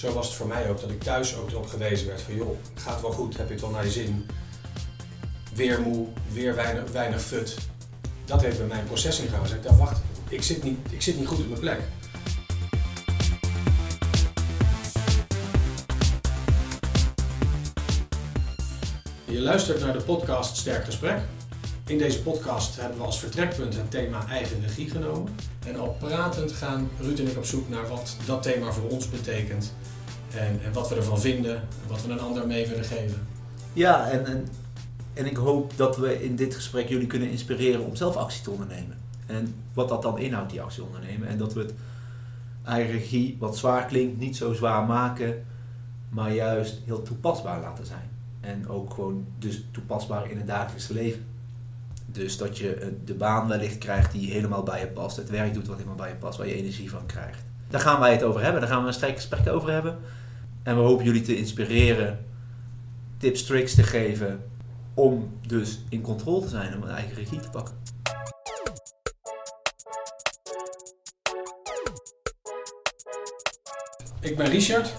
Zo was het voor mij ook dat ik thuis ook erop gewezen werd van joh, gaat wel goed, heb je het wel naar je zin. Weer moe, weer weinig, weinig fut. Dat heeft bij mijn proces ingegaan. Dus ik wacht, ik zit, niet, ik zit niet goed op mijn plek. Je luistert naar de podcast Sterk Gesprek. In deze podcast hebben we als vertrekpunt het thema eigen regie genomen. En al pratend gaan Ruud en ik op zoek naar wat dat thema voor ons betekent. En, en wat we ervan vinden, wat we een ander mee willen geven. Ja, en, en, en ik hoop dat we in dit gesprek jullie kunnen inspireren om zelf actie te ondernemen. En wat dat dan inhoudt, die actie ondernemen. En dat we het eigen regie, wat zwaar klinkt, niet zo zwaar maken, maar juist heel toepasbaar laten zijn. En ook gewoon dus toepasbaar in het dagelijkse leven. Dus dat je eh, de baan wellicht krijgt die helemaal bij je past. Het werk doet wat helemaal bij je past, waar je energie van krijgt. Daar gaan wij het over hebben. Daar gaan we een sterk gesprek over hebben. En we hopen jullie te inspireren, tips, tricks te geven. Om dus in controle te zijn, om een eigen regie te pakken. Ik ben Richard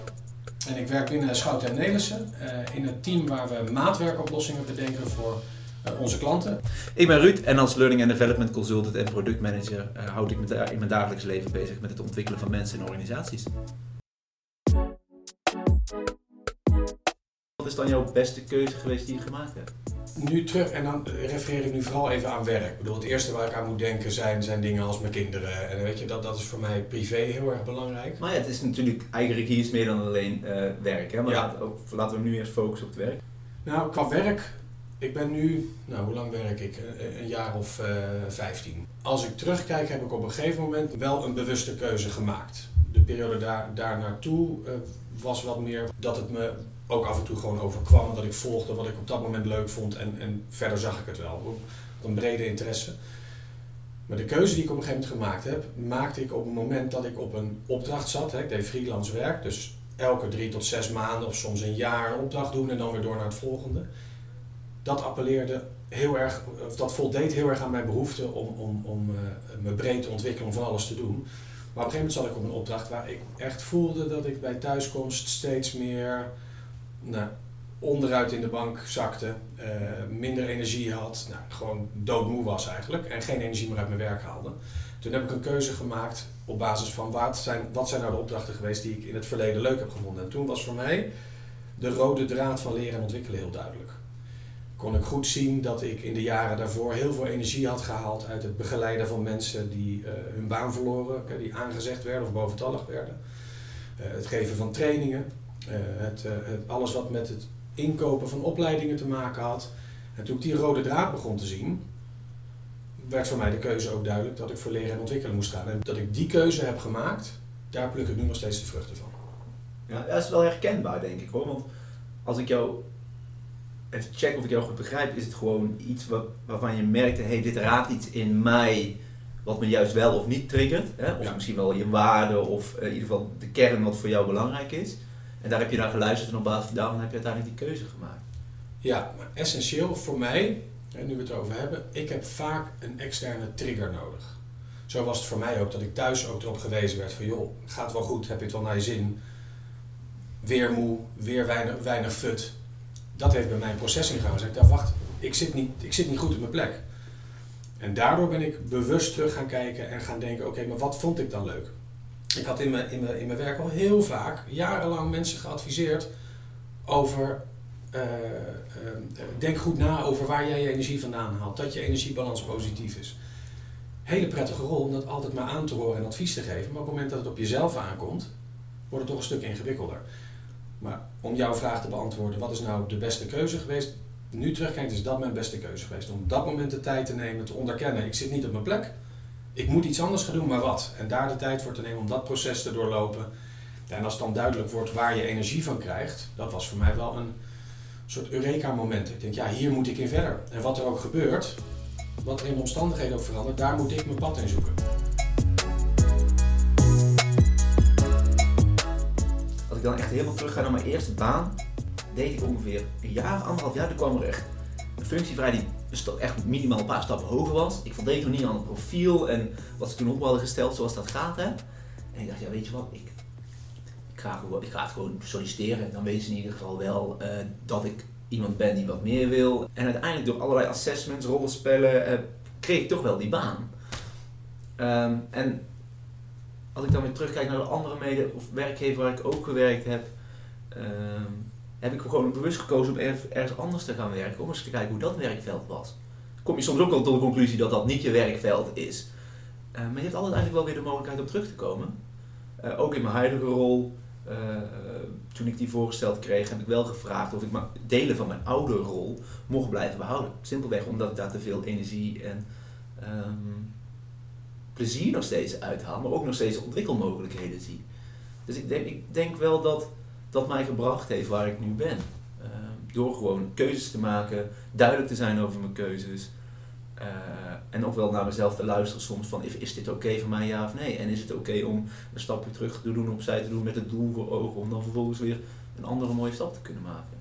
en ik werk binnen Schout en Nelissen uh, in het team waar we maatwerkoplossingen bedenken voor uh, onze klanten. Ik ben Ruud en als Learning and Development Consultant en productmanager houd ik me in mijn dagelijks leven bezig met het ontwikkelen van mensen en organisaties. Is dan jouw beste keuze geweest die je gemaakt hebt? Nu terug, en dan refereer ik nu vooral even aan werk. Ik bedoel, het eerste waar ik aan moet denken zijn, zijn dingen als mijn kinderen. En weet je, dat, dat is voor mij privé heel erg belangrijk. Maar ja, het is natuurlijk, eigen regie is meer dan alleen uh, werk. Hè? Maar Ja. laten, ook, laten we nu eerst focussen op het werk. Nou, qua werk, ik ben nu, nou hoe lang werk ik? Een, een jaar of eh 15. Als ik terugkijk, heb ik op een gegeven moment wel een bewuste keuze gemaakt. De periode daar, daar naartoe eh, was wat meer dat het me ook af en toe gewoon overkwam. Dat ik volgde wat ik op dat moment leuk vond en, en verder zag ik het wel. Een brede interesse. Maar de keuze die ik op een gegeven moment gemaakt heb, maakte ik op het moment dat ik op een opdracht zat. Hè. Ik deed freelance werk, dus elke drie tot zes maanden of soms een jaar een opdracht doen en dan weer door naar het volgende. Dat appelleerde heel erg, of dat voldeed heel erg aan mijn behoefte om, om, om eh, me breed te ontwikkelen, om van alles te doen. Maar op een gegeven moment zat ik op een opdracht waar ik echt voelde dat ik bij thuiskomst steeds meer nou, onderuit in de bank zakte, eh, minder energie had, nou, gewoon doodmoe was eigenlijk en geen energie meer uit mijn werk haalde. Toen heb ik een keuze gemaakt op basis van wat zijn, wat zijn nou de opdrachten geweest die ik in het verleden leuk heb gevonden. En toen was voor mij de rode draad van leren en ontwikkelen heel duidelijk. Kon ik goed zien dat ik in de jaren daarvoor heel veel energie had gehaald uit het begeleiden van mensen die eh, hun baan verloren, die aangezegd werden of boventallig werden. Eh, het geven van trainingen, het, eh, het- alles wat met het inkopen van opleidingen te maken had. En toen ik die rode draad begon te zien, werd voor mij de keuze ook duidelijk dat ik voor leren en ontwikkelen moest gaan. En dat ik die keuze heb gemaakt, daar pluk ik nu nog steeds de vruchten van. Ja, dat is wel herkenbaar, denk ik hoor. Want als ik jou even check of ik jou goed begrijp, is het gewoon iets waarvan je merkt, hé, hey, dit raadt iets in mij wat me juist wel of niet triggert. Hè? Of Ja. misschien wel je waarde of eh, in ieder geval de kern wat voor jou belangrijk is. En daar heb je naar geluisterd en op basis daarvan heb je uiteindelijk die keuze gemaakt. Ja, maar essentieel voor mij, nu we het erover hebben, ik heb vaak een externe trigger nodig. Zo was het voor mij ook dat ik thuis ook erop gewezen werd van joh, gaat wel goed, heb je het wel naar je zin. Weer moe, weer weinig, weinig fut. Dat heeft bij mijn proces ingegaan. Dus ik wacht, ik zit, niet, ik zit niet goed op mijn plek. En daardoor ben ik bewust terug gaan kijken en gaan denken, oké, maar wat vond ik dan leuk? Ik had in mijn, werk al heel vaak, jarenlang mensen geadviseerd over eh, eh, denk goed na over waar jij je energie vandaan haalt. Dat je energiebalans positief is. Hele prettige rol om dat altijd maar aan te horen en advies te geven. Maar op het moment dat het op jezelf aankomt, wordt het toch een stuk ingewikkelder. Maar om jouw vraag te beantwoorden, wat is nou de beste keuze geweest? Nu terugkijkt is dat mijn beste keuze geweest. Om dat moment de tijd te nemen, te onderkennen. Ik zit niet op mijn plek. Ik moet iets anders gaan doen, maar wat? En daar de tijd voor te nemen om dat proces te doorlopen. En als het dan duidelijk wordt waar je energie van krijgt, dat was voor mij wel een soort Eureka-moment. Ik denk, ja, hier moet ik in verder. En wat er ook gebeurt, wat er in de omstandigheden ook verandert, daar moet ik mijn pad in zoeken. Als ik dan echt helemaal terug ga naar mijn eerste baan, deed ik ongeveer een jaar, anderhalf jaar. Toen kwam er echt functie vrij die sta- echt minimaal een paar stappen hoger was. Ik voldeed nog niet aan het profiel en wat ze toen op hadden gesteld zoals dat gaat. Hè? En ik dacht, ja weet je wat, ik, ik ga, gewoon, ik het gewoon solliciteren. En dan weten ze in ieder geval wel eh, dat ik iemand ben die wat meer wil. En uiteindelijk door allerlei assessments, rollenspellen, uh, kreeg ik toch wel die baan. Ehm, en als ik dan weer terugkijk naar de andere mede of werkgever waar ik ook gewerkt heb, ehm, heb ik gewoon bewust gekozen om ergens anders te gaan werken, om eens te kijken hoe dat werkveld was. Kom je soms ook wel tot de conclusie dat dat niet je werkveld is. Uh, maar je hebt altijd eigenlijk wel weer de mogelijkheid om terug te komen. Uh, ook in mijn huidige rol, uh, toen ik die voorgesteld kreeg, heb ik wel gevraagd of ik delen van mijn oude rol mocht blijven behouden. Simpelweg omdat ik daar te veel energie en um, plezier nog steeds uithaal, maar ook nog steeds ontwikkelmogelijkheden zie. Dus ik denk, ik denk wel dat dat mij gebracht heeft waar ik nu ben. Uh, door gewoon keuzes te maken, duidelijk te zijn over mijn keuzes. Uh, en ook wel naar mezelf te luisteren soms van is dit oké voor mij ja of nee? En is het oké om een stapje terug te doen, opzij te doen met het doel voor ogen om dan vervolgens weer een andere mooie stap te kunnen maken.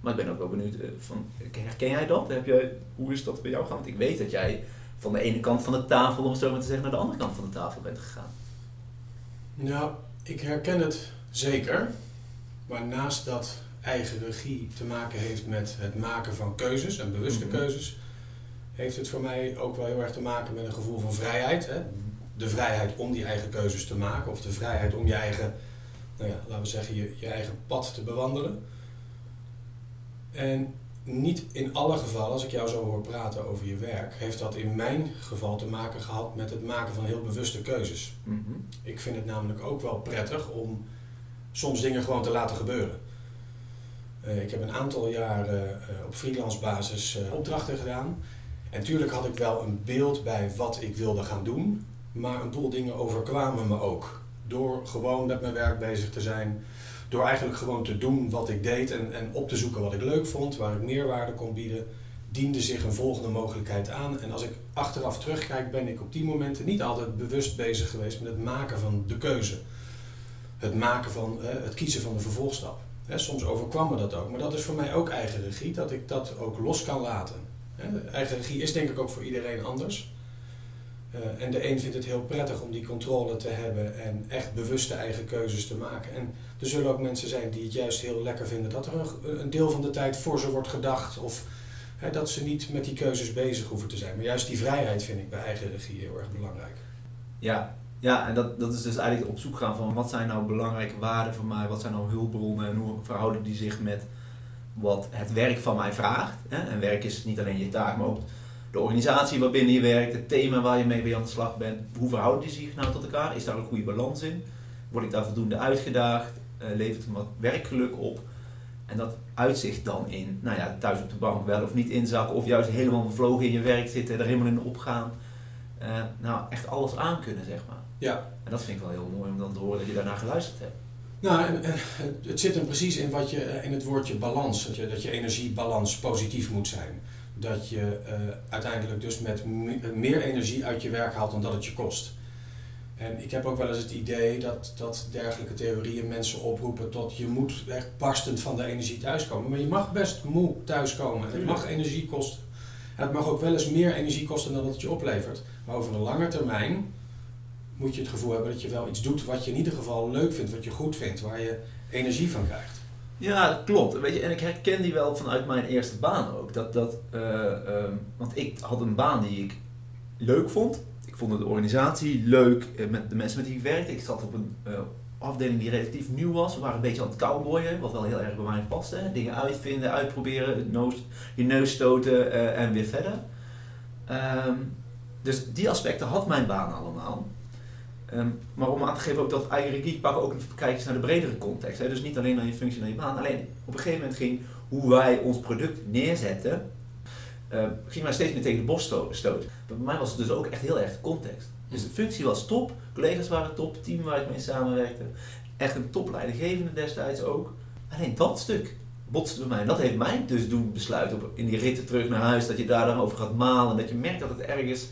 Maar ik ben ook wel benieuwd, uh, van, herken jij dat? Heb jij, hoe is dat bij jou gaan? Want ik weet dat jij van de ene kant van de tafel, om het zo maar te zeggen, naar de andere kant van de tafel bent gegaan. Nou, ik herken het zeker. Maar naast dat eigen regie te maken heeft met het maken van keuzes en bewuste mm -hmm. keuzes, heeft het voor mij ook wel heel erg te maken met een gevoel van vrijheid. Hè? De vrijheid om die eigen keuzes te maken, of de vrijheid om je eigen, nou ja, laten we zeggen, je, je eigen pad te bewandelen. En niet in alle gevallen, als ik jou zo hoor praten over je werk, heeft dat in mijn geval te maken gehad met het maken van heel bewuste keuzes. Mm -hmm. Ik vind het namelijk ook wel prettig om soms dingen gewoon te laten gebeuren. Uh, ik heb een aantal jaren uh, op freelance basis uh, opdrachten gedaan. En natuurlijk had ik wel een beeld bij wat ik wilde gaan doen, maar een boel dingen overkwamen me ook. Door gewoon met mijn werk bezig te zijn, door eigenlijk gewoon te doen wat ik deed en, en op te zoeken wat ik leuk vond, waar ik meerwaarde kon bieden, diende zich een volgende mogelijkheid aan. En als ik achteraf terugkijk, ben ik op die momenten niet altijd bewust bezig geweest met het maken van de keuze. Het maken van, het kiezen van de vervolgstap. soms overkwam me dat ook, maar dat is voor mij ook eigen regie, dat ik dat ook los kan laten. Eigen regie is denk ik ook voor iedereen anders. Uh, en de een vindt het heel prettig om die controle te hebben en echt bewuste eigen keuzes te maken. En er zullen ook mensen zijn die het juist heel lekker vinden dat er een, deel van de tijd voor ze wordt gedacht of dat ze niet met die keuzes bezig hoeven te zijn. Maar juist die vrijheid vind ik bij eigen regie heel erg belangrijk. Ja, ja en dat, dat is dus eigenlijk op zoek gaan van wat zijn nou belangrijke waarden voor mij, wat zijn nou hulpbronnen en hoe verhouden die zich met wat het werk van mij vraagt. Hè? En werk is niet alleen je taak, maar ook de organisatie waarbinnen je werkt, het thema waar je mee bij aan de slag bent. Hoe verhouden die zich nou tot elkaar? Is daar een goede balans in? Word ik daar voldoende uitgedaagd? Uh, levert het wat werkgeluk op? En dat uitzicht dan in, nou ja, thuis op de bank wel of niet inzakken, of juist helemaal bevlogen in je werk zitten, er helemaal in opgaan. Uh, nou, echt alles aan kunnen, zeg maar. Ja. En dat vind ik wel heel mooi om dan te horen dat je daarna geluisterd hebt. Nou, het zit hem precies in, wat je, in het woordje balans. Dat je, dat je energiebalans positief moet zijn. Dat je uh, uiteindelijk dus met meer energie uit je werk haalt dan dat het je kost. En ik heb ook wel eens het idee dat, dat dergelijke theorieën mensen oproepen tot je moet echt barstend van de energie thuiskomen. Maar je mag best moe thuiskomen. Het mag energie kosten. En het mag ook wel eens meer energie kosten dan dat het je oplevert. Maar over een lange termijn moet je het gevoel hebben dat je wel iets doet wat je in ieder geval leuk vindt, wat je goed vindt, waar je energie van krijgt. Ja, dat klopt. Weet je, en ik herken die wel vanuit mijn eerste baan ook. Dat, dat, uh, um, want ik had een baan die ik leuk vond. Ik vond de organisatie leuk met de mensen met wie ik werkte. Ik zat op een uh, afdeling die relatief nieuw was. We waren een beetje aan het cowboyen, wat wel heel erg bij mij paste. Hè. Dingen uitvinden, uitproberen, je neus stoten en weer verder. Um, dus die aspecten had mijn baan allemaal. Um, maar om aan te geven ook dat eigen pakken ook kijken eens naar de bredere context. Hè? Dus niet alleen naar je functie, naar je baan. Alleen op een gegeven moment ging hoe wij ons product neerzetten, uh, ging maar steeds meer tegen de bos stoten. Bij mij was het dus ook echt heel erg de context. Dus de functie was top, collega's waren top, team waar ik mee samenwerkte. Echt een topleidinggevende destijds ook. Alleen dat stuk botste bij mij. Dat heeft mij dus doen besluiten op, in die ritten terug naar huis, dat je daar dan over gaat malen. Dat je merkt dat het ergens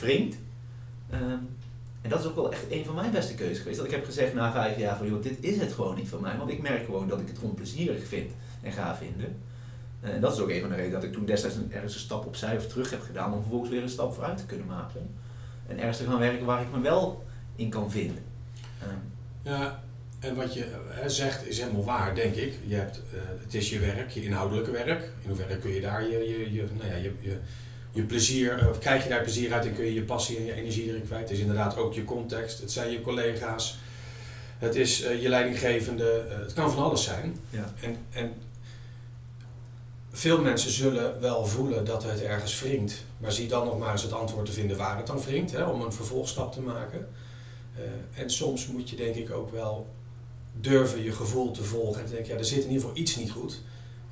wringt. Um, en dat is ook wel echt een van mijn beste keuzes geweest. Dat ik heb gezegd na vijf jaar van joh, dit is het gewoon niet van mij. Want ik merk gewoon dat ik het gewoon plezierig vind en ga vinden. En dat is ook een van de redenen dat ik toen destijds een, ergens een stap opzij of terug heb gedaan om vervolgens weer een stap vooruit te kunnen maken. En ergens te gaan werken waar ik me wel in kan vinden. Ja, En wat je zegt is helemaal waar, denk ik. Je hebt, het is je werk, je inhoudelijke werk. In hoeverre kun je daar je, je, je, nou ja, je, je, je plezier, of krijg je daar plezier uit en kun je je passie en je energie erin kwijt. Het is inderdaad ook je context, het zijn je collega's, het is je leidinggevende, het kan van alles zijn. Ja. En, en veel mensen zullen wel voelen dat het ergens wringt. Maar zie dan nog maar eens het antwoord te vinden waar het dan wringt, hè, om een vervolgstap te maken. Uh, en soms moet je denk ik ook wel durven je gevoel te volgen en te denken, ja, er zit in ieder geval iets niet goed.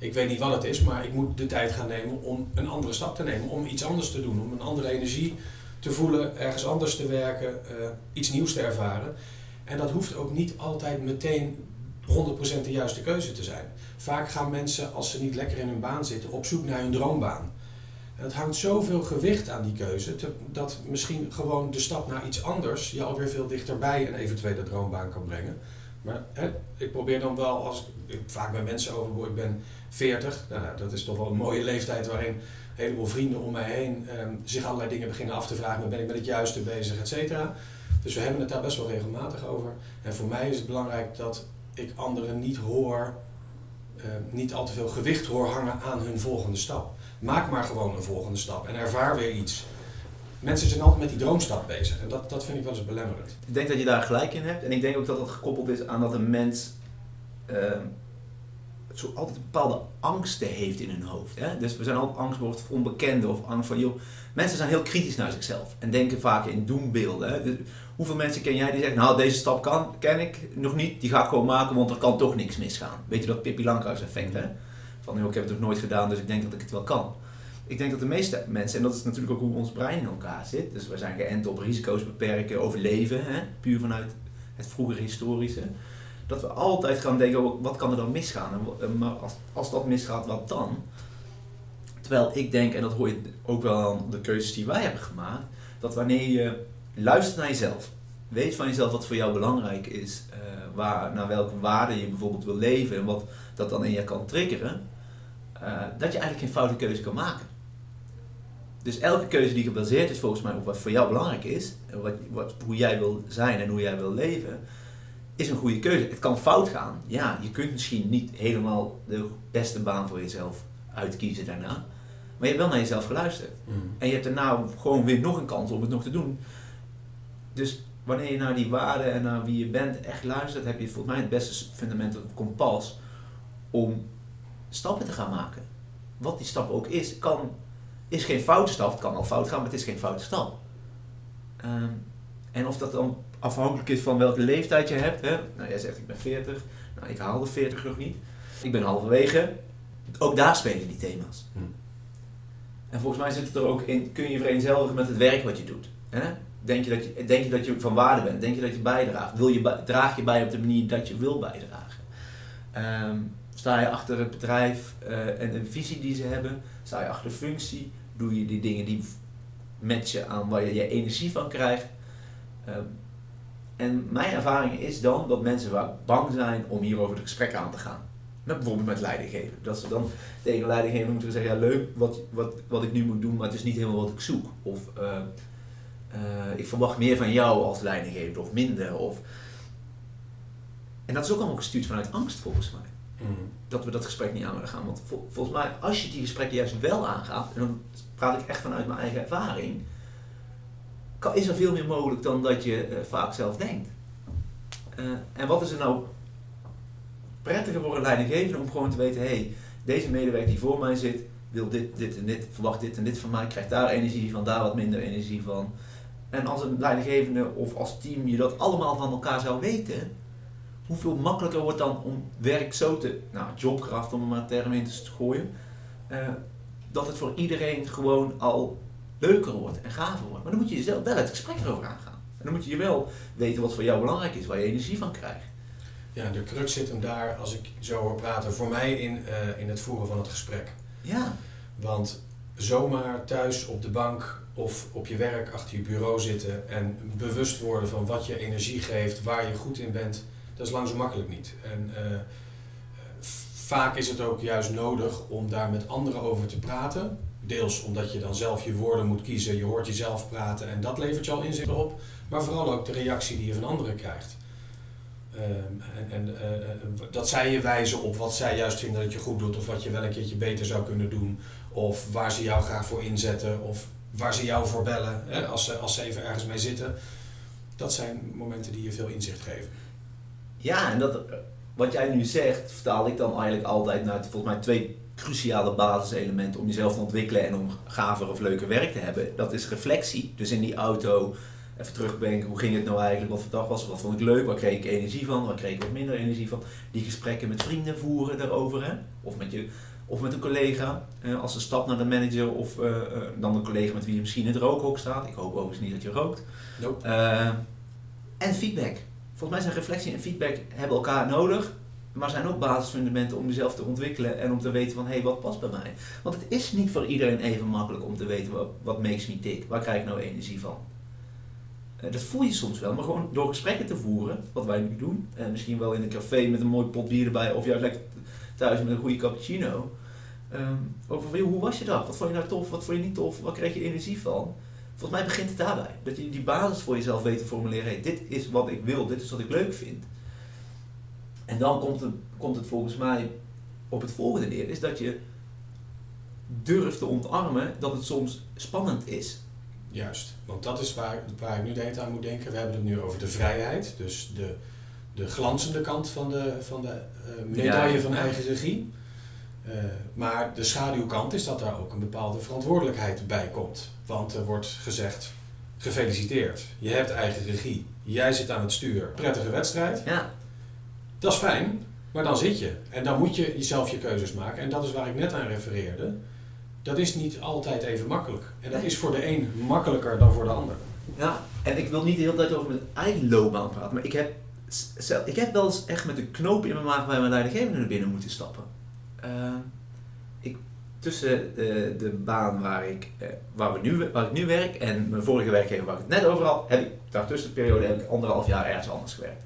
Ik weet niet wat het is, maar ik moet de tijd gaan nemen om een andere stap te nemen, om iets anders te doen, om een andere energie te voelen, ergens anders te werken, uh, iets nieuws te ervaren. En dat hoeft ook niet altijd meteen 100% de juiste keuze te zijn. Vaak gaan mensen, als ze niet lekker in hun baan zitten, op zoek naar hun droombaan. En het hangt zoveel gewicht aan die keuze, dat misschien gewoon de stap naar iets anders je alweer veel dichterbij een eventuele droombaan kan brengen. Maar hè, ik probeer dan wel, als ik, vaak bij mensen overboord, ben 40, nou, dat is toch wel een mooie leeftijd waarin een heleboel vrienden om mij heen ehm, zich allerlei dingen beginnen af te vragen, ben ik met het juiste bezig, et cetera. Dus we hebben het daar best wel regelmatig over. En voor mij is het belangrijk dat ik anderen niet hoor, uh, niet al te veel gewicht hoor hangen aan hun volgende stap. Maak maar gewoon een volgende stap en ervaar weer iets. Mensen zijn altijd met die droomstap bezig en dat, dat vind ik wel eens belemmerend. Ik denk dat je daar gelijk in hebt en ik denk ook dat dat gekoppeld is aan dat een mens uh, zo altijd bepaalde angsten heeft in hun hoofd. Hè? Dus we zijn altijd angst voor onbekende of angst van, joh, mensen zijn heel kritisch naar zichzelf en denken vaak in doembeelden. Dus hoeveel mensen ken jij die zeggen, nou deze stap kan, ken ik nog niet, die ga ik gewoon maken, want er kan toch niks misgaan. Weet je dat Pippi Lankhuis effect, hè? Van, joh, ik heb het nog nooit gedaan, dus ik denk dat ik het wel kan. Ik denk dat de meeste mensen, en dat is natuurlijk ook hoe ons brein in elkaar zit, dus we zijn geënt op risico's beperken, overleven, hè? puur vanuit het vroegere historische dat we altijd gaan denken, oh, wat kan er dan misgaan? Maar als, als dat misgaat, wat dan? Terwijl ik denk, en dat hoor je ook wel aan de keuzes die wij hebben gemaakt, dat wanneer je luistert naar jezelf, weet van jezelf wat voor jou belangrijk is, uh, waar, naar welke waarden je bijvoorbeeld wil leven en wat dat dan in je kan triggeren, uh, dat je eigenlijk geen foute keuze kan maken. Dus elke keuze die gebaseerd is volgens mij op wat voor jou belangrijk is, wat, wat, hoe jij wil zijn en hoe jij wil leven, is een goede keuze. Het kan fout gaan. Ja, je kunt misschien niet helemaal de beste baan voor jezelf uitkiezen daarna. Maar je hebt wel naar jezelf geluisterd. Mm. En je hebt daarna gewoon weer nog een kans om het nog te doen. Dus wanneer je naar die waarden en naar wie je bent echt luistert, heb je volgens mij het beste fundament, het kompas, om stappen te gaan maken. Wat die stap ook is, kan, is geen foute stap. Het kan al fout gaan, maar het is geen foute stap. Ehm, en of dat dan afhankelijk is van welke leeftijd je hebt. Hè? Nou, jij zegt ik ben 40. Nou, ik haal de 40 nog niet. Ik ben halverwege. Ook daar spelen die thema's. Hm. En volgens mij zit het er ook in, kun je vereenzelvigen met het werk wat je doet. Hè? Denk, je dat je, denk je dat je van waarde bent? Denk je dat je bijdraagt? Wil je, draag je bij op de manier dat je wil bijdragen? Ehm, sta je achter het bedrijf uh, en de visie die ze hebben? Sta je achter de functie? Doe je die dingen die matchen aan waar je je energie van krijgt? Um, en mijn ervaring is dan dat mensen vaak bang zijn om hierover het gesprek aan te gaan. Met, bijvoorbeeld met leidinggeven. Dat ze dan tegen leidinggever moeten zeggen, ja leuk wat, wat, wat ik nu moet doen, maar het is niet helemaal wat ik zoek. Of uh, uh, ik verwacht meer van jou als leidinggever of minder. Of... En dat is ook allemaal gestuurd vanuit angst volgens mij. Mm. Dat we dat gesprek niet aan willen gaan. Want vol, volgens mij, als je die gesprekken juist wel aangaat, en dan praat ik echt vanuit mijn eigen ervaring, is er veel meer mogelijk dan dat je uh, vaak zelf denkt. Uh, en wat is er nou prettiger voor een leidinggevende om gewoon te weten, hé, hey, deze medewerker die voor mij zit, wil dit, dit en dit, verwacht dit en dit van mij, krijgt daar energie van, daar wat minder energie van. En als een leidinggevende of als team je dat allemaal van elkaar zou weten, hoeveel makkelijker wordt dan om werk zo te, nou, jobkracht om er maar term in te gooien, uh, dat het voor iedereen gewoon al leuker wordt en gaver wordt. Maar dan moet je jezelf wel het gesprek erover aangaan. En dan moet je je wel weten wat voor jou belangrijk is, waar je energie van krijgt. Ja, de crux zit hem daar, als ik zo hoor praten, voor mij in, uh, in het voeren van het gesprek. Ja. Want zomaar thuis op de bank of op je werk achter je bureau zitten en bewust worden van wat je energie geeft, waar je goed in bent, dat is lang zo makkelijk niet. En uh, vaak is het ook juist nodig om daar met anderen over te praten. Deels omdat je dan zelf je woorden moet kiezen, je hoort jezelf praten en dat levert je al inzicht op. Maar vooral ook de reactie die je van anderen krijgt. en, en dat zij je wijzen op wat zij juist vinden dat je goed doet, of wat je wel een keertje beter zou kunnen doen, of waar ze jou graag voor inzetten, of waar ze jou voor bellen hè, als, ze, als ze even ergens mee zitten. Dat zijn momenten die je veel inzicht geven. Ja, en dat, wat jij nu zegt, vertaal ik dan eigenlijk altijd naar volgens mij twee cruciale basiselementen om jezelf te ontwikkelen en om gaver of leuker werk te hebben. Dat is reflectie. Dus in die auto even terugdenken, hoe ging het nou eigenlijk, wat voor dag was het, wat vond ik leuk, waar kreeg ik energie van, waar kreeg ik wat minder energie van. Die gesprekken met vrienden voeren daarover, hè? Of, met je, of met een collega, eh, als een stap naar de manager, of uh, dan een collega met wie je misschien in het rookhok staat. Ik hoop overigens niet dat je rookt. Nope. en feedback. Volgens mij zijn reflectie en feedback hebben elkaar nodig. Maar zijn ook basisfundamenten om jezelf te ontwikkelen en om te weten van hé, hey, wat past bij mij? Want het is niet voor iedereen even makkelijk om te weten wat, wat makes me tick. Waar krijg ik nou energie van? Eh, dat voel je soms wel, maar gewoon door gesprekken te voeren, wat wij nu doen. En misschien wel in een café met een mooi pot bier erbij, of juist lekker thuis met een goede cappuccino. Um, over hoe was je dag? Wat vond je nou tof? Wat vond je niet tof? Waar kreeg je energie van? Volgens mij begint het daarbij. Dat je die basis voor jezelf weet te formuleren. Dit is wat ik wil, dit is wat ik leuk vind. En dan komt het, komt het volgens mij op het volgende neer. Is dat je durft te ontarmen dat het soms spannend is. Juist, want dat is waar, waar ik nu de aan moet denken. We hebben het nu over de vrijheid, dus de, de glanzende kant van de, van de uh, medaille van eigen regie. Uh, maar de schaduwkant is dat daar ook een bepaalde verantwoordelijkheid bij komt. Want er wordt gezegd, gefeliciteerd, je hebt eigen regie, jij zit aan het stuur, prettige wedstrijd. Ja. Dat is fijn, maar dan zit je. En dan moet je jezelf je keuzes maken. En dat is waar ik net aan refereerde dat is niet altijd even makkelijk. En dat is voor de een makkelijker dan voor de ander. Ja, en ik wil niet de hele tijd over mijn eigen loopbaan praten, maar ik heb, ik heb wel eens echt met de knoop in mijn maag bij mijn leidinggevende naar binnen moeten stappen. Uh, ik, tussen de, de baan waar ik, uh, waar, we nu, waar ik nu werk en mijn vorige werkgever waar ik het net over had, heb ik daartussen de periode heb ik anderhalf jaar ergens anders gewerkt.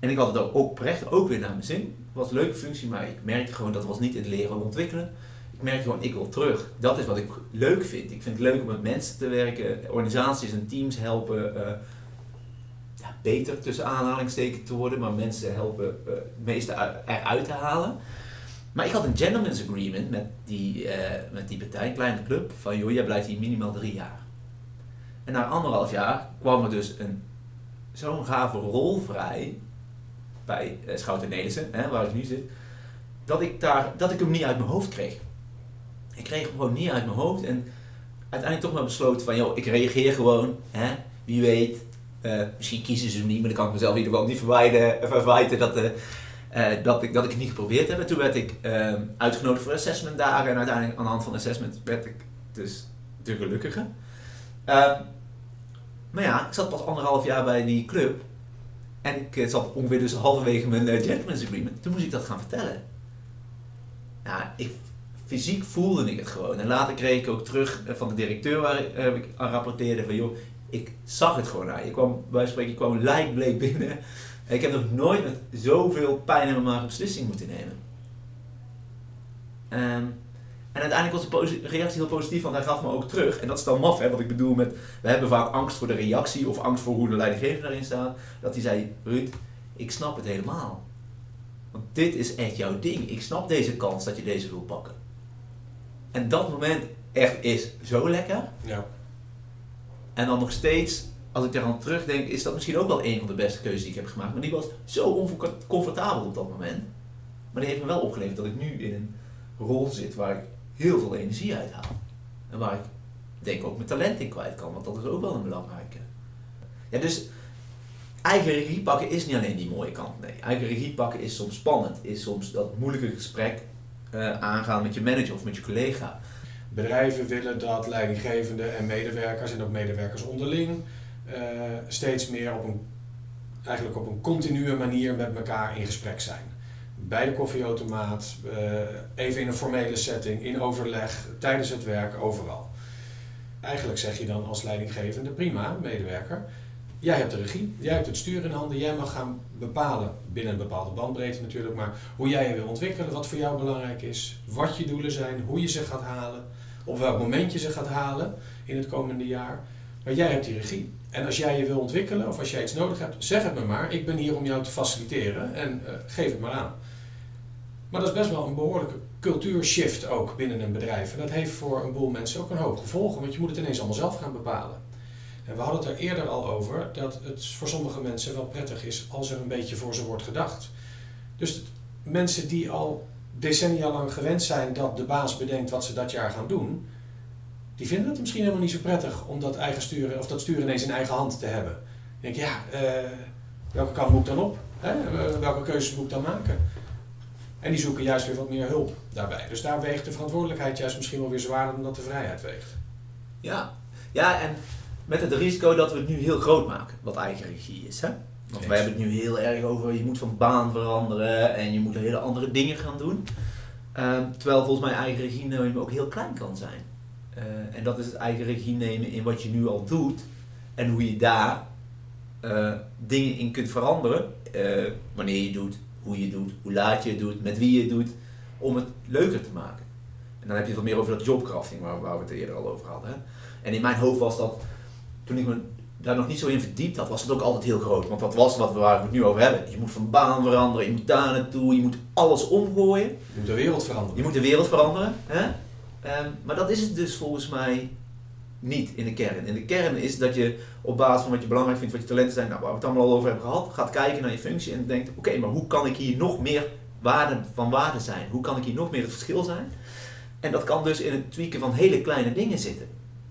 En ik had het ook oprecht ook weer naar mijn zin. Was een leuke functie, maar ik merkte gewoon dat was niet het leren en ontwikkelen ik merk gewoon, ik wil terug. Dat is wat ik leuk vind. Ik vind het leuk om met mensen te werken, organisaties en teams helpen uh, ja, beter tussen aanhalingstekens te worden, maar mensen helpen uh, het meeste eruit te halen. Maar ik had een gentleman's agreement met die, uh, met die partij, kleine club, van joh, jij blijft hier minimaal drie jaar. En na anderhalf jaar kwam er dus een zo'n gave rol vrij bij uh, Schouten Nelissen, hè, waar ik nu zit, dat ik, daar, dat ik hem niet uit mijn hoofd kreeg ik kreeg hem gewoon niet uit mijn hoofd. En uiteindelijk toch maar besloten van, joh, ik reageer gewoon. Hè? Wie weet, uh, misschien kiezen ze hem niet, maar dan kan ik mezelf in ieder geval niet verwijden, verwijten dat, dat, ik, dat ik het niet geprobeerd heb. En toen werd ik uitgenodigd voor assessment dagen. En uiteindelijk aan de hand van assessment werd ik dus de gelukkige. Ehm, maar ja, ik zat pas anderhalf jaar bij die club. En ik zat ongeveer dus halverwege mijn gentleman's agreement. Toen moest ik dat gaan vertellen. Ja, ik fysiek voelde ik het gewoon. En later kreeg ik ook terug eh, van de directeur waar eh, ik aan rapporteerde van joh, ik zag het gewoon aan. Je kwam, bij spreken, ik kwam lijkbleek binnen. ik heb nog nooit met zoveel pijn in mijn maag een beslissing moeten nemen. Um, en uiteindelijk was de reactie heel positief, want hij gaf me ook terug. En dat is dan maf, hè, wat ik bedoel met... We hebben vaak angst voor de reactie of angst voor hoe de leidinggever daarin staat. Dat hij zei, Ruud, ik snap het helemaal. Want dit is echt jouw ding. Ik snap deze kans dat je deze wil pakken. En dat moment echt is zo lekker. Ja. En dan nog steeds, als ik eraan terugdenk, is dat misschien ook wel een van de beste keuzes die ik heb gemaakt. Maar die was zo oncomfortabel op dat moment. Maar die heeft me wel opgeleverd dat ik nu in een rol zit waar ik heel veel energie uit haal. En waar ik denk ook mijn talent in kwijt kan, want dat is ook wel een belangrijke. Ja, dus eigen regie pakken is niet alleen die mooie kant. Nee, eigen regie pakken is soms spannend, is soms dat moeilijke gesprek uh, aangaan met je manager of met je collega. Bedrijven willen dat leidinggevenden en medewerkers en ook medewerkers onderling uh, steeds meer op een, eigenlijk op een continue manier met elkaar in gesprek zijn. Bij de koffieautomaat, uh, even in een formele setting, in overleg, tijdens het werk, overal. Eigenlijk zeg je dan als leidinggevende, prima, medewerker, jij hebt de regie, jij hebt het stuur in handen, jij mag gaan bepalen, binnen een bepaalde bandbreedte natuurlijk, maar hoe jij je wil ontwikkelen, wat voor jou belangrijk is, wat je doelen zijn, hoe je ze gaat halen, op welk moment je ze gaat halen in het komende jaar. Maar jij hebt die regie. En als jij je wil ontwikkelen of als jij iets nodig hebt, zeg het me maar. Ik ben hier om jou te faciliteren en uh, geef het maar aan. Maar dat is best wel een behoorlijke cultuurshift ook binnen een bedrijf. En dat heeft voor een boel mensen ook een hoop gevolgen, want je moet het ineens allemaal zelf gaan bepalen. En we hadden het er eerder al over dat het voor sommige mensen wel prettig is als er een beetje voor ze wordt gedacht. Dus mensen die al decennia lang gewend zijn dat de baas bedenkt wat ze dat jaar gaan doen, die vinden het misschien helemaal niet zo prettig om dat eigen sturen of dat sturen ineens in eigen hand te hebben. Dan denk ja, uh, welke kant moet ik dan op? Hè? Welke keuzes moet ik dan maken? En die zoeken juist weer wat meer hulp daarbij. Dus daar weegt de verantwoordelijkheid juist misschien wel weer zwaarder dan dat de vrijheid weegt. Ja, ja en met het risico dat we het nu heel groot maken, wat eigen regie is. Hè? Want wij hebben het nu heel erg over, je moet van baan veranderen en je moet hele andere dingen gaan doen. Ehm, terwijl volgens mij eigen regie nemen ook heel klein kan zijn. Uh, en dat is het eigen regie nemen in wat je nu al doet en hoe je daar uh, dingen in kunt veranderen. Uh, wanneer je doet, hoe je doet, hoe laat je het doet, met wie je het doet, om het leuker te maken. En dan heb je het wat meer over dat jobcrafting waar, waar we het eerder al over hadden. Hè? En in mijn hoofd was dat, toen ik me daar nog niet zo in verdiept had, was het ook altijd heel groot. Want wat was wat we, waar we het nu over hebben? Je moet van baan veranderen, je moet daar naartoe, je moet alles omgooien. Je moet de wereld veranderen. Je moet de wereld veranderen. Hè? Um, maar dat is het dus volgens mij niet in de kern. In de kern is dat je op basis van wat je belangrijk vindt, wat je talenten zijn, nou, waar we het allemaal al over hebben gehad, gaat kijken naar je functie en denkt, oké, maar hoe kan ik hier nog meer waarde van waarde zijn? Hoe kan ik hier nog meer het verschil zijn? En dat kan dus in het tweaken van hele kleine dingen zitten.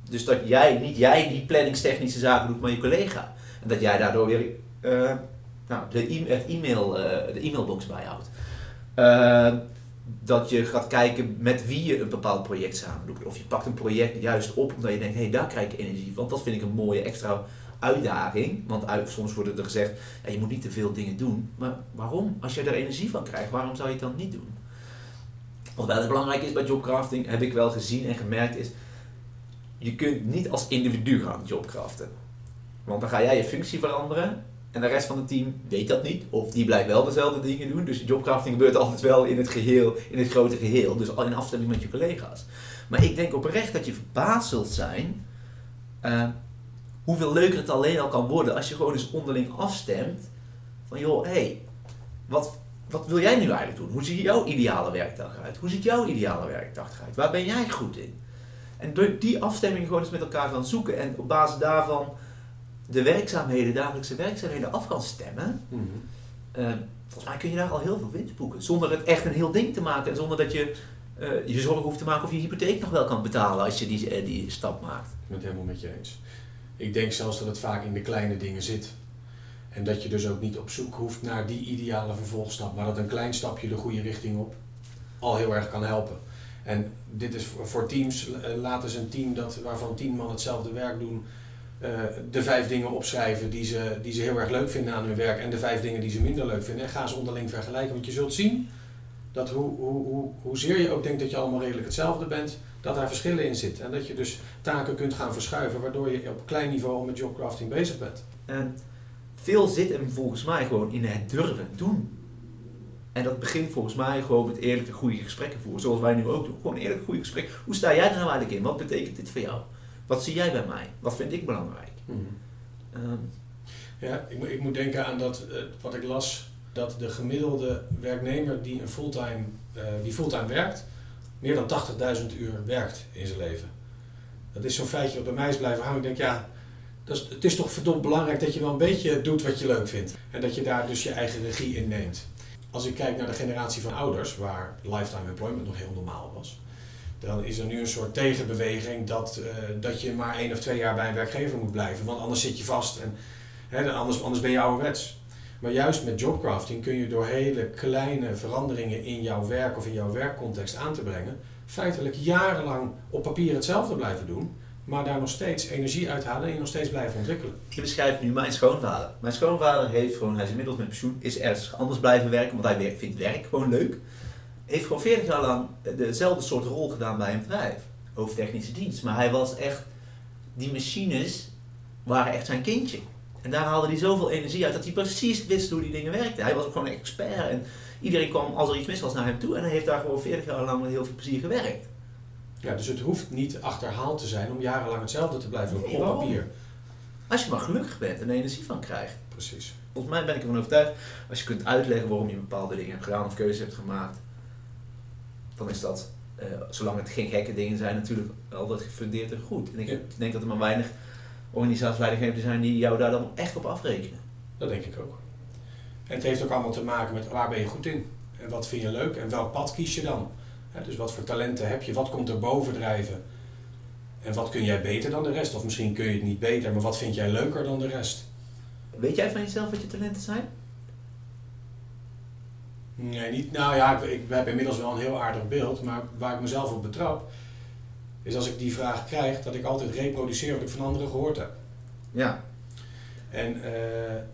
Dus dat jij, niet jij die planningstechnische zaken doet, maar je collega. En dat jij daardoor weer uh, nou, de, e e-mail, uh, de e-mailbox bijhoudt. Uh, dat je gaat kijken met wie je een bepaald project samen doet. Of je pakt een project juist op omdat je denkt, hé, hey, daar krijg ik energie van. Dat vind ik een mooie extra uitdaging. Want soms wordt er gezegd, ja, je moet niet te veel dingen doen. Maar waarom? Als je er energie van krijgt, waarom zou je het dan niet doen? Wat wel belangrijk is bij jobcrafting, heb ik wel gezien en gemerkt, is je kunt niet als individu gaan jobcraften. Want dan ga jij je functie veranderen en de rest van het team weet dat niet. Of die blijft wel dezelfde dingen doen. Dus jobcrafting gebeurt altijd wel in het geheel, in het grote geheel. Dus al in afstemming met je collega's. Maar ik denk oprecht dat je verbaasd zult zijn uh, hoeveel leuker het alleen al kan worden als je gewoon eens onderling afstemt. Van joh, hé, hey, wat, wat wil jij nu eigenlijk doen? Hoe ziet jouw ideale werkdag uit? Hoe ziet jouw ideale werkdag uit? Waar ben jij goed in? En door die afstemming gewoon eens met elkaar gaan zoeken en op basis daarvan de werkzaamheden, dagelijkse werkzaamheden af kan stemmen, mm -hmm. volgens mij kun je daar al heel veel winst boeken. Zonder het echt een heel ding te maken en zonder dat je uh, je zorgen hoeft te maken of je hypotheek nog wel kan betalen als je die, uh, die stap maakt. Ik ben het helemaal met je eens. Ik denk zelfs dat het vaak in de kleine dingen zit. En dat je dus ook niet op zoek hoeft naar die ideale vervolgstap, maar dat een klein stapje de goede richting op al heel erg kan helpen. En dit is voor teams, laten ze een team dat, waarvan tien man hetzelfde werk doen, uh, de vijf dingen opschrijven die ze, die ze heel erg leuk vinden aan hun werk en de vijf dingen die ze minder leuk vinden. En ga ze onderling vergelijken, want je zult zien dat hoe, hoe, hoe, hoezeer je ook denkt dat je allemaal redelijk hetzelfde bent, dat daar verschillen in zitten. En dat je dus taken kunt gaan verschuiven, waardoor je op klein niveau met jobcrafting bezig bent. En veel zit hem volgens mij gewoon in het durven doen. En dat begint volgens mij gewoon met eerlijke, goede gesprekken voeren, zoals wij nu ook doen. Gewoon eerlijke, goede gesprekken. Hoe sta jij er nou eigenlijk in? Wat betekent dit voor jou? Wat zie jij bij mij? Wat vind ik belangrijk? Mm ja, ik, ik, moet denken aan dat, uh, wat ik las, dat de gemiddelde werknemer die, een fulltime, uh, die fulltime werkt, meer dan 80.000 uur werkt in zijn leven. Dat is zo'n feitje dat bij mij is blijven hangen. Ik denk, ja, dat is, het is toch verdomd belangrijk dat je wel een beetje doet wat je leuk vindt. En dat je daar dus je eigen regie in neemt. Als ik kijk naar de generatie van ouders, waar lifetime employment nog heel normaal was dan is er nu een soort tegenbeweging dat, uh, dat je maar één of twee jaar bij een werkgever moet blijven, want anders zit je vast en hè, anders, anders ben je ouderwets. Maar juist met jobcrafting kun je door hele kleine veranderingen in jouw werk of in jouw werkcontext aan te brengen, feitelijk jarenlang op papier hetzelfde blijven doen, maar daar nog steeds energie uithalen en je nog steeds blijven ontwikkelen. Je beschrijft nu mijn schoonvader. Mijn schoonvader heeft gewoon, hij is inmiddels met pensioen, is ergens anders blijven werken, want hij vindt werk gewoon leuk heeft gewoon 40 jaar lang dezelfde soort rol gedaan bij een bedrijf. Hoofdtechnische dienst. Maar hij was echt, die machines waren echt zijn kindje. En daar haalde hij zoveel energie uit dat hij precies wist hoe die dingen werkten. Hij was ook gewoon een expert en iedereen kwam als er iets mis was naar hem toe en hij heeft daar gewoon 40 jaar lang met heel veel plezier gewerkt. Ja, dus het hoeft niet achterhaald te zijn om jarenlang hetzelfde te blijven doen op papier. Als je maar gelukkig bent en er energie van krijgt. Precies. Volgens mij ben ik ervan overtuigd, als je kunt uitleggen waarom je bepaalde dingen hebt gedaan of keuzes hebt gemaakt, dan is dat, eh, zolang het geen gekke dingen zijn, natuurlijk altijd gefundeerd en goed. En ik Ja. denk dat er maar weinig organisatieleidinggevenden zijn die jou daar dan echt op afrekenen. Dat denk ik ook. En het heeft ook allemaal te maken met waar ben je goed in? En wat vind je leuk? En welk pad kies je dan? Dus wat voor talenten heb je? Wat komt er boven drijven? En wat kun jij beter dan de rest? Of misschien kun je het niet beter, maar wat vind jij leuker dan de rest? Weet jij van jezelf wat je talenten zijn? Nee, niet. Nou ja, ik, ik heb inmiddels wel een heel aardig beeld, maar waar ik mezelf op betrap, is als ik die vraag krijg, dat ik altijd reproduceer wat ik van anderen gehoord heb. Ja. En eh,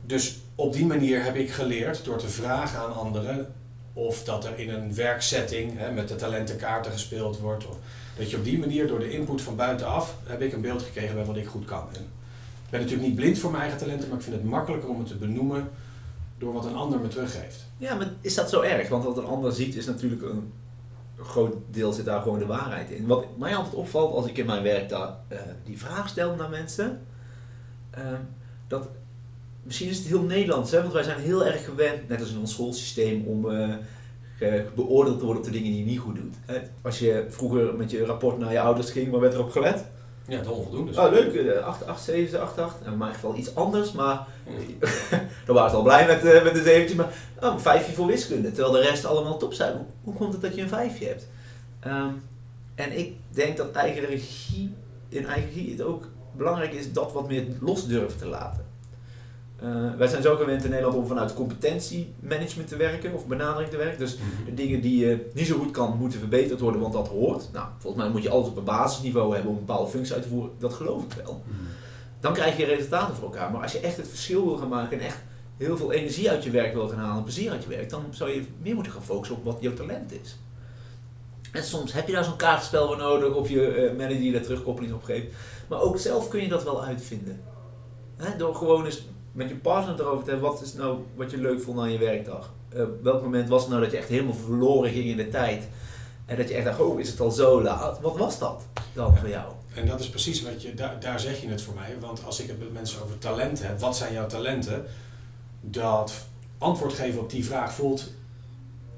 dus op die manier heb ik geleerd door te vragen aan anderen of dat er in een werksetting hè, met de talentenkaarten gespeeld wordt. Of dat je op die manier door de input van buitenaf heb ik een beeld gekregen bij wat ik goed kan. En ik ben natuurlijk niet blind voor mijn eigen talenten, maar ik vind het makkelijker om het te benoemen door wat een ander me teruggeeft. Ja, maar is dat zo erg? Want wat een ander ziet is natuurlijk een groot deel zit daar gewoon de waarheid in. Wat mij altijd opvalt als ik in mijn werk daar eh, die vraag stel naar mensen, ehm, dat misschien is het heel Nederlands, hè, want wij zijn heel erg gewend, net als in ons schoolsysteem, om eh, beoordeeld te worden op de dingen die je niet goed doet. Hè. Als je vroeger met je rapport naar je ouders ging, waar werd erop gelet? Ja, de onvoldoende. Oh, leuk, eh, 8, 8, 7, 8, 8. Nou, in mijn geval iets anders, maar dan waren ze al blij met, eh, met een zeventje. Maar oh, een vijfje voor wiskunde, terwijl de rest allemaal top zijn. Hoe, hoe komt het dat je een vijfje hebt? Ehm, en ik denk dat eigen regie, in eigen regie het ook belangrijk is dat wat meer los durven te laten. Eh, wij zijn zo gewend in Nederland om vanuit competentiemanagement te werken of benadering te werken. Dus de dingen die je niet zo goed kan, moeten verbeterd worden, want dat hoort. Nou, volgens mij moet je alles op een basisniveau hebben om een bepaalde functie uit te voeren. Dat geloof ik wel. Dan krijg je resultaten voor elkaar. Maar als je echt het verschil wil gaan maken en echt heel veel energie uit je werk wil gaan halen en plezier uit je werk, dan zou je meer moeten gaan focussen op wat jouw talent is. En soms heb je daar zo'n kaartspel voor nodig of je eh, manager die daar terugkoppeling op geeft. Maar ook zelf kun je dat wel uitvinden. Door gewoon eens met je partner erover te hebben, wat is nou wat je leuk vond aan je werkdag? Eh, welk moment was het nou dat je echt helemaal verloren ging in de tijd? En dat je echt dacht, oh, is het al zo laat? Wat was dat dan voor jou? En dat is precies wat je, daar, daar zeg je het voor mij. Want als ik het met mensen over talenten heb, wat zijn jouw talenten? Dat antwoord geven op die vraag voelt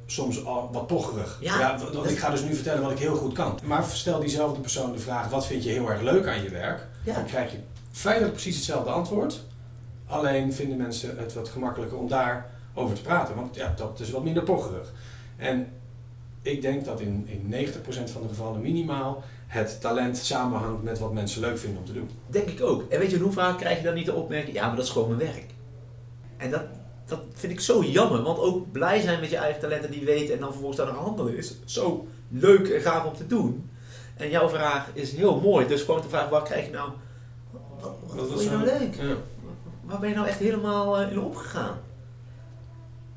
soms al wat pocherig. Ja, want dat- ik ga dus nu vertellen wat ik heel goed kan. Maar stel diezelfde persoon de vraag, wat vind je heel erg leuk aan je werk? Ja. Dan krijg je feitelijk precies hetzelfde antwoord. Alleen vinden mensen het wat gemakkelijker om daar over te praten. Want ja, dat is wat minder pocherig. En ik denk dat in, in 90% van de gevallen minimaal het talent samenhangt met wat mensen leuk vinden om te doen. Denk ik ook. En weet je, hoe vaak krijg je dan niet de opmerking, ja, maar dat is gewoon mijn werk. En dat, dat vind ik zo jammer, want ook blij zijn met je eigen talenten die weet en dan vervolgens daar naar handelen is zo leuk en gaaf om te doen. En jouw vraag is heel mooi, dus gewoon de vraag, waar krijg je nou, wat, wat is je nou leuk? Ja. Waar ben je nou echt helemaal eh, in opgegaan?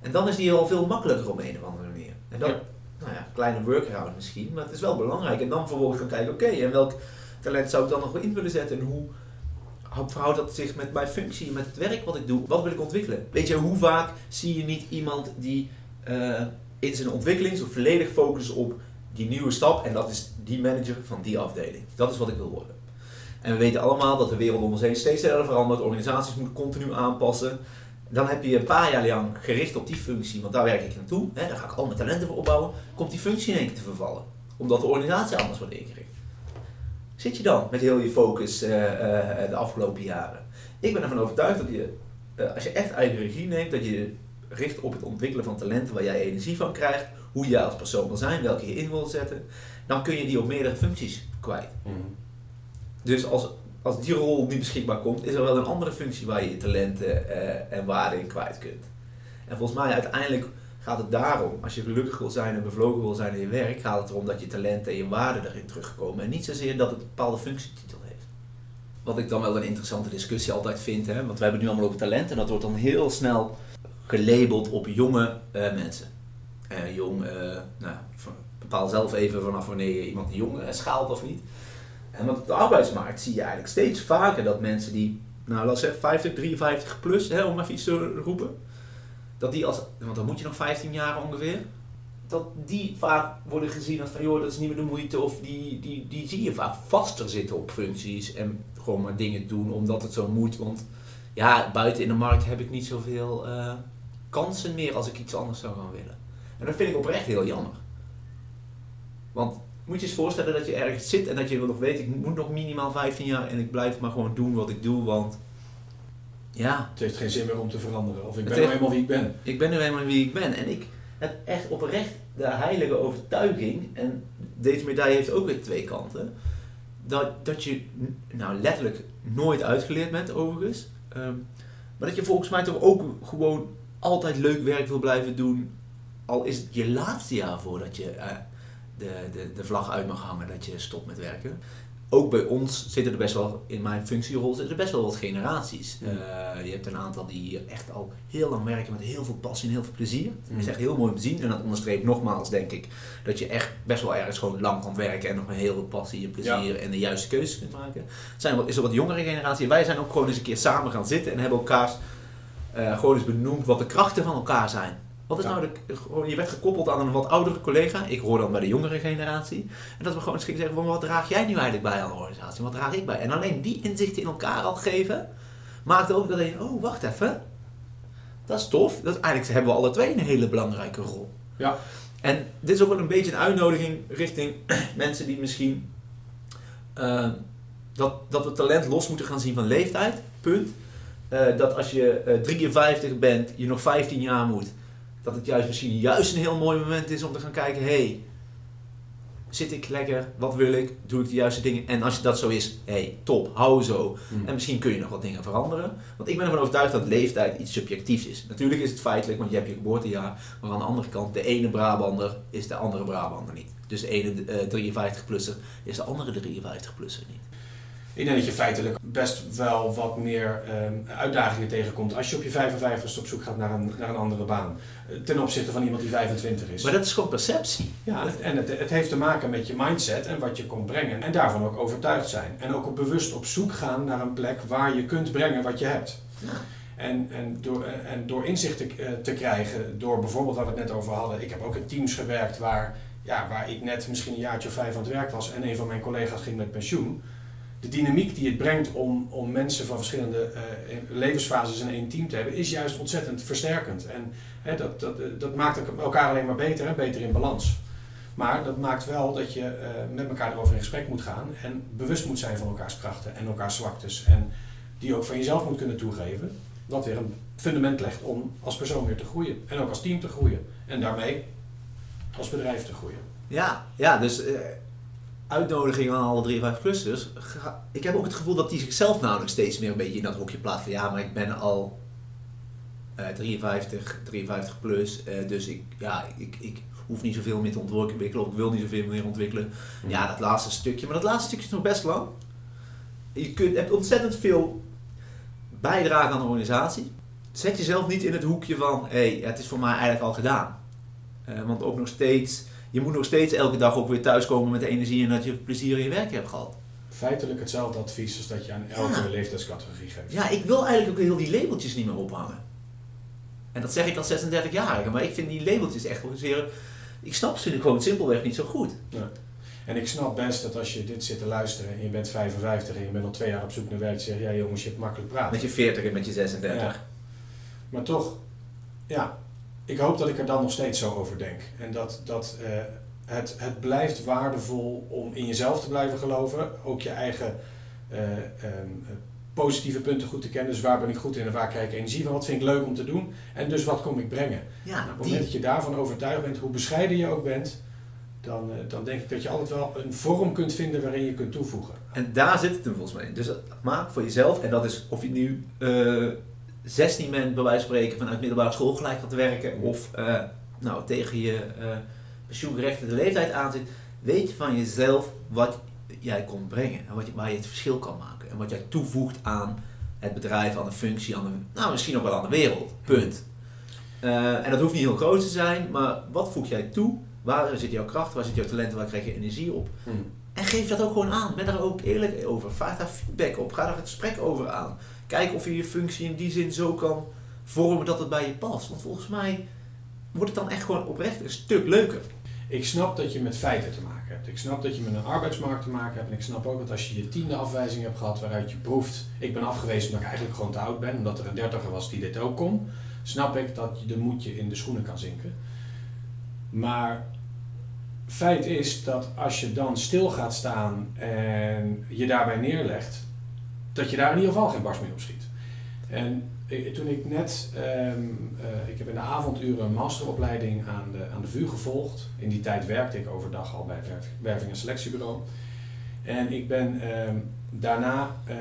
En dan is die al veel makkelijker op een of andere manier. En dat, Ja. nou ja, kleine workaround misschien, maar het is wel belangrijk. En dan vervolgens gaan kijken, oké, en welk talent zou ik dan nog wel in willen zetten? En hoe verhoudt dat zich met mijn functie, met het werk wat ik doe? Wat wil ik ontwikkelen? Weet je, hoe vaak zie je niet iemand die eh, in zijn ontwikkeling zo volledig focust op die nieuwe stap en dat is die manager van die afdeling. Dat is wat ik wil worden. En we weten allemaal dat de wereld om ons heen steeds sneller verandert. Organisaties moeten continu aanpassen. Dan heb je een paar jaar lang gericht op die functie, want daar werk ik naartoe. Hè, daar ga ik al mijn talenten voor opbouwen. Komt die functie in één keer te vervallen. Omdat de organisatie anders wordt ingericht. Zit je dan met heel je focus eh, eh, de afgelopen jaren? Ik ben ervan overtuigd dat je, eh, als je echt eigen regie neemt, dat je richt op het ontwikkelen van talenten waar jij energie van krijgt. Hoe jij als persoon wil zijn, welke je in wilt zetten. Dan kun je die op meerdere functies kwijt. Mhm. Dus als, als die rol niet beschikbaar komt, is er wel een andere functie waar je je talenten eh, en waarden in kwijt kunt. En volgens mij uiteindelijk gaat het daarom, als je gelukkig wil zijn en bevlogen wil zijn in je werk, gaat het erom dat je talenten en je waarden erin terugkomen. En niet zozeer dat het een bepaalde functietitel heeft. Wat ik dan wel een interessante discussie altijd vind, hè, want we hebben nu allemaal over talent en dat wordt dan heel snel gelabeld op jonge eh, mensen. Eh, jong, nou, bepaal zelf even vanaf wanneer je iemand jong schaalt of niet. En want op de arbeidsmarkt zie je eigenlijk steeds vaker dat mensen die, nou we zeggen 50, 53 plus, hè, om even iets te roepen, dat die als, want dan moet je nog 15 jaar ongeveer, dat die vaak worden gezien als van joh, dat is niet meer de moeite, of die, die, die zie je vaak vaster zitten op functies en gewoon maar dingen doen omdat het zo moet. Want ja, buiten in de markt heb ik niet zoveel eh, kansen meer als ik iets anders zou gaan willen. En dat vind ik oprecht heel jammer. Want moet je eens voorstellen dat je ergens zit en dat je nog weet, ik moet nog minimaal 15 jaar en ik blijf maar gewoon doen wat ik doe, want ja. Het heeft geen zin meer om te veranderen. Of ik ben nou eenmaal wie ik ben. Ik ben nu eenmaal wie ik ben en ik heb echt oprecht de heilige overtuiging, en deze medaille heeft ook weer twee kanten, dat, dat je nou letterlijk nooit uitgeleerd bent overigens, ehm, maar dat je volgens mij toch ook gewoon altijd leuk werk wil blijven doen, al is het je laatste jaar voordat je eh, de, de, de vlag uit mag hangen dat je stopt met werken. Ook bij ons zitten er best wel, in mijn functierol, zitten er best wel wat generaties. Eh, je hebt een aantal die hier echt al heel lang werken met heel veel passie en heel veel plezier. Dat is echt heel mooi om te zien. En dat onderstreept nogmaals, denk ik, dat je echt best wel ergens gewoon lang kan werken en nog met heel veel passie en plezier en de juiste keuzes kunt maken. Het zijn wat, is er wat jongere generatie. Wij zijn ook gewoon eens een keer samen gaan zitten en hebben elkaars eh, gewoon eens benoemd wat de krachten van elkaar zijn. Wat is Ja. nou de, gewoon, je werd gekoppeld aan een wat oudere collega. Ik hoor dan bij de jongere generatie. En dat we gewoon eens gingen zeggen, van, wat draag jij nu eigenlijk bij aan de organisatie? Wat draag ik bij? En alleen die inzichten in elkaar al geven, maakte ook dat je, oh wacht even. Dat is tof. Dat is, eigenlijk hebben we alle twee een hele belangrijke rol. Ja. En dit is ook wel een beetje een uitnodiging richting mensen die misschien eh, dat, dat we talent los moeten gaan zien van leeftijd. Punt. Eh, dat als je eh, 53 bent, je nog 15 jaar moet, dat het juist misschien juist een heel mooi moment is om te gaan kijken, hey, zit ik lekker? Wat wil ik? Doe ik de juiste dingen? En als je dat zo is, hey, top, hou zo. En misschien kun je nog wat dingen veranderen. Want ik ben ervan overtuigd dat leeftijd iets subjectiefs is. Natuurlijk is het feitelijk, want je hebt je geboortejaar. Maar aan de andere kant, de ene Brabander is de andere Brabander niet. Dus de ene eh, 53-plusser is de andere 53-plusser niet. Ik denk dat je feitelijk best wel wat meer ehm, uitdagingen tegenkomt als je op je 55ste op zoek gaat naar een, naar een andere baan. Eh, Ten opzichte van iemand die 25 is. Maar dat is gewoon perceptie. Ja, het- en het, het heeft te maken met je mindset en wat je komt brengen. En daarvan ook overtuigd zijn. En ook op bewust op zoek gaan naar een plek waar je kunt brengen wat je hebt. Ja. En, en, door, en door inzicht te, eh, te krijgen, door bijvoorbeeld waar we het net over hadden. Ik heb ook in teams gewerkt waar, ja, waar ik net misschien een jaartje of vijf aan het werk was. En een van mijn collega's ging met pensioen. De dynamiek die het brengt om, om mensen van verschillende eh, levensfases in één team te hebben, is juist ontzettend versterkend. En hè, dat, dat, dat maakt elkaar alleen maar beter beter in balans. Maar dat maakt wel dat je eh, met elkaar erover in gesprek moet gaan en bewust moet zijn van elkaars krachten en elkaars zwaktes. En die ook van jezelf moet kunnen toegeven. Wat weer een fundament legt om als persoon weer te groeien. En ook als team te groeien. En daarmee als bedrijf te groeien. Ja, ja dus eh, uitnodiging aan alle 53-plussers. Ga- Ik heb ook het gevoel dat die zichzelf namelijk steeds meer een beetje in dat hokje plaatsen. Ja, maar ik ben al eh 53, 53 plus, eh, dus ik, ja, ik, ik hoef niet zoveel meer te ontwikkelen of ik wil niet zoveel meer ontwikkelen. Ja, dat laatste stukje, maar dat laatste stukje is nog best lang. Je kunt, hebt ontzettend veel bijdragen aan de organisatie. Zet jezelf niet in het hoekje van, hé, hey, het is voor mij eigenlijk al gedaan. Eh, want ook nog steeds, je moet nog steeds elke dag ook weer thuiskomen met de energie en dat je plezier in je werk hebt gehad. Feitelijk hetzelfde advies als dat je aan elke Ja. leeftijdscategorie geeft. Ja, ik wil eigenlijk ook heel die labeltjes niet meer ophangen. En dat zeg ik als 36-jarige, maar ik vind die labeltjes echt wel zeer... Ik snap ze gewoon simpelweg niet zo goed. En ik snap best dat als je dit zit te luisteren en je bent 55 en je bent al twee jaar op zoek naar werk, zeg je, ja jongens, je hebt makkelijk praten. Met je 40 en met je 36. Ja. Maar toch, ja, ik hoop dat ik er dan nog steeds zo over denk. En dat, dat eh, het, het blijft waardevol om in jezelf te blijven geloven. Ook je eigen eh, ehm, eh, positieve punten goed te kennen. Dus waar ben ik goed in en waar krijg ik energie van? Wat vind ik leuk om te doen? En dus wat kom ik brengen? Ja, Nou, op het die, moment dat je daarvan overtuigd bent, hoe bescheiden je ook bent, dan, eh, dan denk ik dat je altijd wel een vorm kunt vinden waarin je kunt toevoegen. En daar zit het hem volgens mij in. Dus maak voor jezelf, en dat is of je nu eh 16 bent, bij wijze van spreken, vanuit middelbare school gelijk gaat werken, of eh, nou, tegen je eh pensioengerechtigde leeftijd aan zit, weet van jezelf wat jij komt brengen en wat je, waar je het verschil kan maken. En wat jij toevoegt aan het bedrijf, aan de functie, aan de, nou, misschien ook wel aan de wereld. Punt. Eh, en dat hoeft niet heel groot te zijn, maar wat voeg jij toe? Waar zit jouw kracht? Waar zit jouw talent? Waar krijg je energie op? En geef dat ook gewoon aan. Ben daar ook eerlijk over. Vraag daar feedback op. Ga daar het gesprek over aan. Kijk of je je functie in die zin zo kan vormen dat het bij je past. Want volgens mij wordt het dan echt gewoon oprecht een stuk leuker. ik snap dat je met feiten te maken hebt. Ik snap dat je met een arbeidsmarkt te maken hebt. En ik snap ook dat als je je tiende afwijzing hebt gehad waaruit je proeft, ik ben afgewezen omdat ik eigenlijk gewoon te oud ben, omdat er een dertiger was die dit ook kon, snap ik dat je de moedje in de schoenen kan zinken. Maar feit is dat als je dan stil gaat staan en je daarbij neerlegt, dat je daar in ieder geval geen barst meer op schiet. En toen ik net, ehm, eh, ik heb in de avonduren een masteropleiding aan de, aan de VU gevolgd. In die tijd werkte ik overdag al bij het werving- en selectiebureau. En ik ben ehm, daarna eh,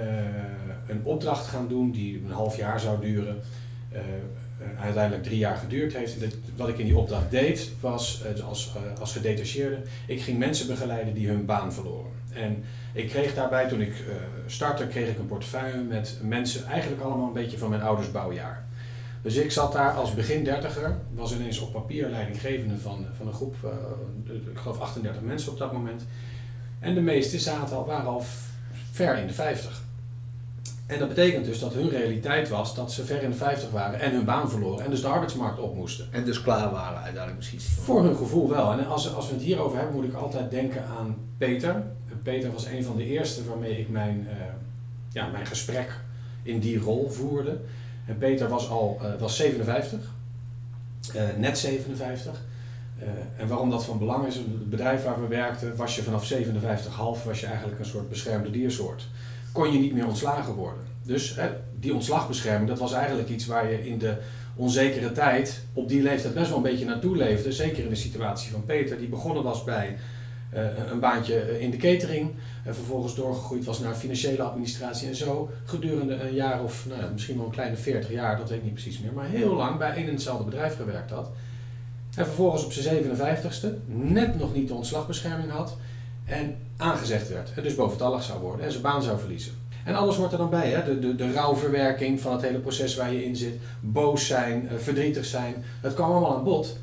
een opdracht gaan doen die een half jaar zou duren. Uh, uiteindelijk drie jaar geduurd heeft. Wat ik in die opdracht deed was als, als gedetacheerde, ik ging mensen begeleiden die hun baan verloren. En ik kreeg daarbij, toen ik uh, startte, kreeg ik een portefeuille met mensen eigenlijk allemaal een beetje van mijn ouders bouwjaar. Dus ik zat daar als begin dertiger, was ineens op papier leidinggevende van, van een groep, uh, ik geloof 38 mensen op dat moment. En de meeste zaten al, waren al ver in de 50. En dat betekent dus dat hun realiteit was dat ze ver in de 50 waren en hun baan verloren en dus de arbeidsmarkt op moesten. En dus klaar waren uiteindelijk misschien. Voor hun gevoel wel. En als, als we het hierover hebben, moet ik altijd denken aan Peter. Peter was een van de eerste waarmee ik mijn, uh, ja, mijn gesprek in die rol voerde. En Peter was al uh, was 57, uh, net 57. en waarom dat van belang is, het bedrijf waar we werkten, was je vanaf 57,5 was je eigenlijk een soort beschermde diersoort. Kon je niet meer ontslagen worden. Dus die ontslagbescherming, dat was eigenlijk iets waar je in de onzekere tijd op die leeftijd best wel een beetje naartoe leefde. Zeker in de situatie van Peter, die begonnen was bij een baantje in de catering. En vervolgens doorgegroeid was naar financiële administratie en zo. Gedurende een jaar of nou, misschien wel een kleine 40 jaar, dat weet ik niet precies meer. Maar heel lang bij één en hetzelfde bedrijf gewerkt had. En vervolgens op zijn 57ste net nog niet de ontslagbescherming had. En aangezegd werd. En dus boventallig zou worden en zijn baan zou verliezen. En alles hoort er dan bij. Hè? De, de, de rouwverwerking van het hele proces waar je in zit. Boos zijn, verdrietig zijn. Het kwam allemaal aan bod.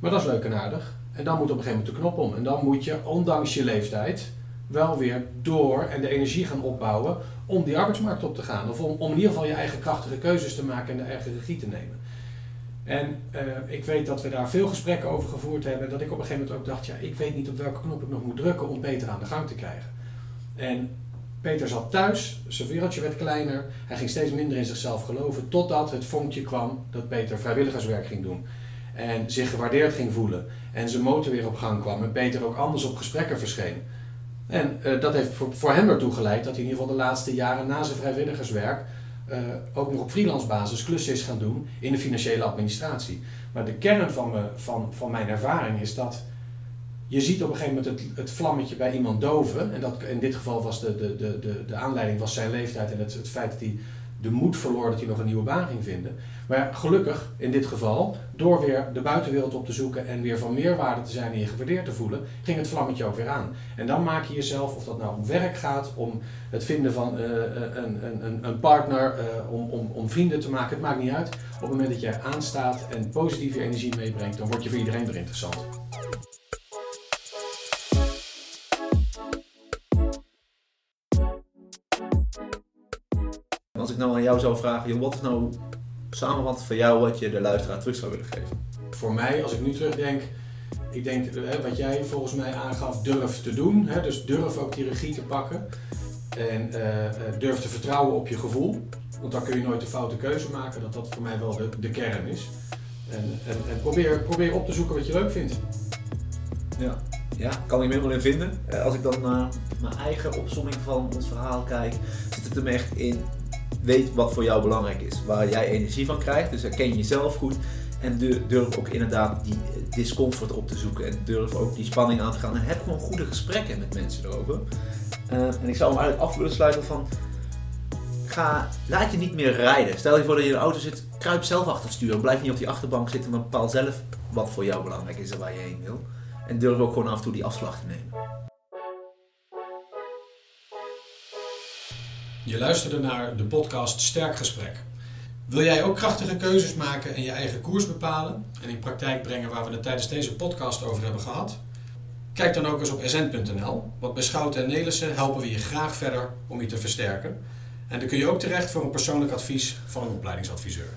Maar dat is leuk en aardig. En dan moet op een gegeven moment de knop om. En dan moet je, ondanks je leeftijd, wel weer door en de energie gaan opbouwen om die arbeidsmarkt op te gaan. Of om, in ieder geval je eigen krachtige keuzes te maken en de eigen regie te nemen. En uh, ik weet dat we daar veel gesprekken over gevoerd hebben. En dat ik op een gegeven moment ook dacht, ja, ik weet niet op welke knop ik nog moet drukken om Peter aan de gang te krijgen. En Peter zat thuis, zijn wereldje werd kleiner. Hij ging steeds minder in zichzelf geloven. Totdat het vonkje kwam dat Peter vrijwilligerswerk ging doen. En zich gewaardeerd ging voelen. En zijn motor weer op gang kwam. En Peter ook anders op gesprekken verscheen. En uh, dat heeft voor, hem ertoe geleid dat hij in ieder geval de laatste jaren na zijn vrijwilligerswerk uh, ook nog op freelance basis klussen is gaan doen in de financiële administratie. Maar de kern van, van, van mijn ervaring is dat je ziet op een gegeven moment het, het vlammetje bij iemand doven. En dat, in dit geval was de, de, de, de, de aanleiding was zijn leeftijd en het, het feit dat hij de moed verloor dat hij nog een nieuwe baan ging vinden. Maar gelukkig, in dit geval, door weer de buitenwereld op te zoeken en weer van meerwaarde te zijn en je gewaardeerd te voelen, ging het vlammetje ook weer aan. En dan maak je jezelf, of dat nou om werk gaat, om het vinden van uh, een, een, een partner, uh, om, om, om vrienden te maken, het maakt niet uit. Op het moment dat jij aanstaat en positieve energie meebrengt, dan word je voor iedereen weer interessant. Als ik nou aan jou zou vragen, joh, wat is nou samenvat van jou wat je de luisteraar terug zou willen geven? Voor mij, als ik nu terugdenk, ik denk wat jij volgens mij aangaf, durf te doen. Hè, dus durf ook die regie te pakken. En uh, durf te vertrouwen op je gevoel. Want dan kun je nooit een foute keuze maken. Dat dat voor mij wel de, de kern is. En, en, en, probeer, probeer op te zoeken wat je leuk vindt. Ja, ja kan ik me helemaal in vinden. Als ik dan naar mijn eigen opzomming van ons verhaal kijk, zit het hem echt in weet wat voor jou belangrijk is. Waar jij energie van krijgt. Dus herken jezelf goed. En durf ook inderdaad die discomfort op te zoeken. En durf ook die spanning aan te gaan. En heb gewoon goede gesprekken met mensen erover. Uh, en ik zou hem eigenlijk af willen sluiten van... Ga, laat je niet meer rijden. Stel je voor dat je in de auto zit. Kruip zelf achter het stuur. Blijf niet op die achterbank zitten. Maar bepaal zelf wat voor jou belangrijk is en waar je heen wil. En durf ook gewoon af en toe die afslag te nemen. Je luisterde naar de podcast Sterk Gesprek. Wil jij ook krachtige keuzes maken en je eigen koers bepalen en in praktijk brengen waar we het tijdens deze podcast over hebben gehad? Kijk dan ook eens op sn.nl, want bij Schouten en Nelissen helpen we je graag verder om je te versterken. En dan kun je ook terecht voor een persoonlijk advies van een opleidingsadviseur.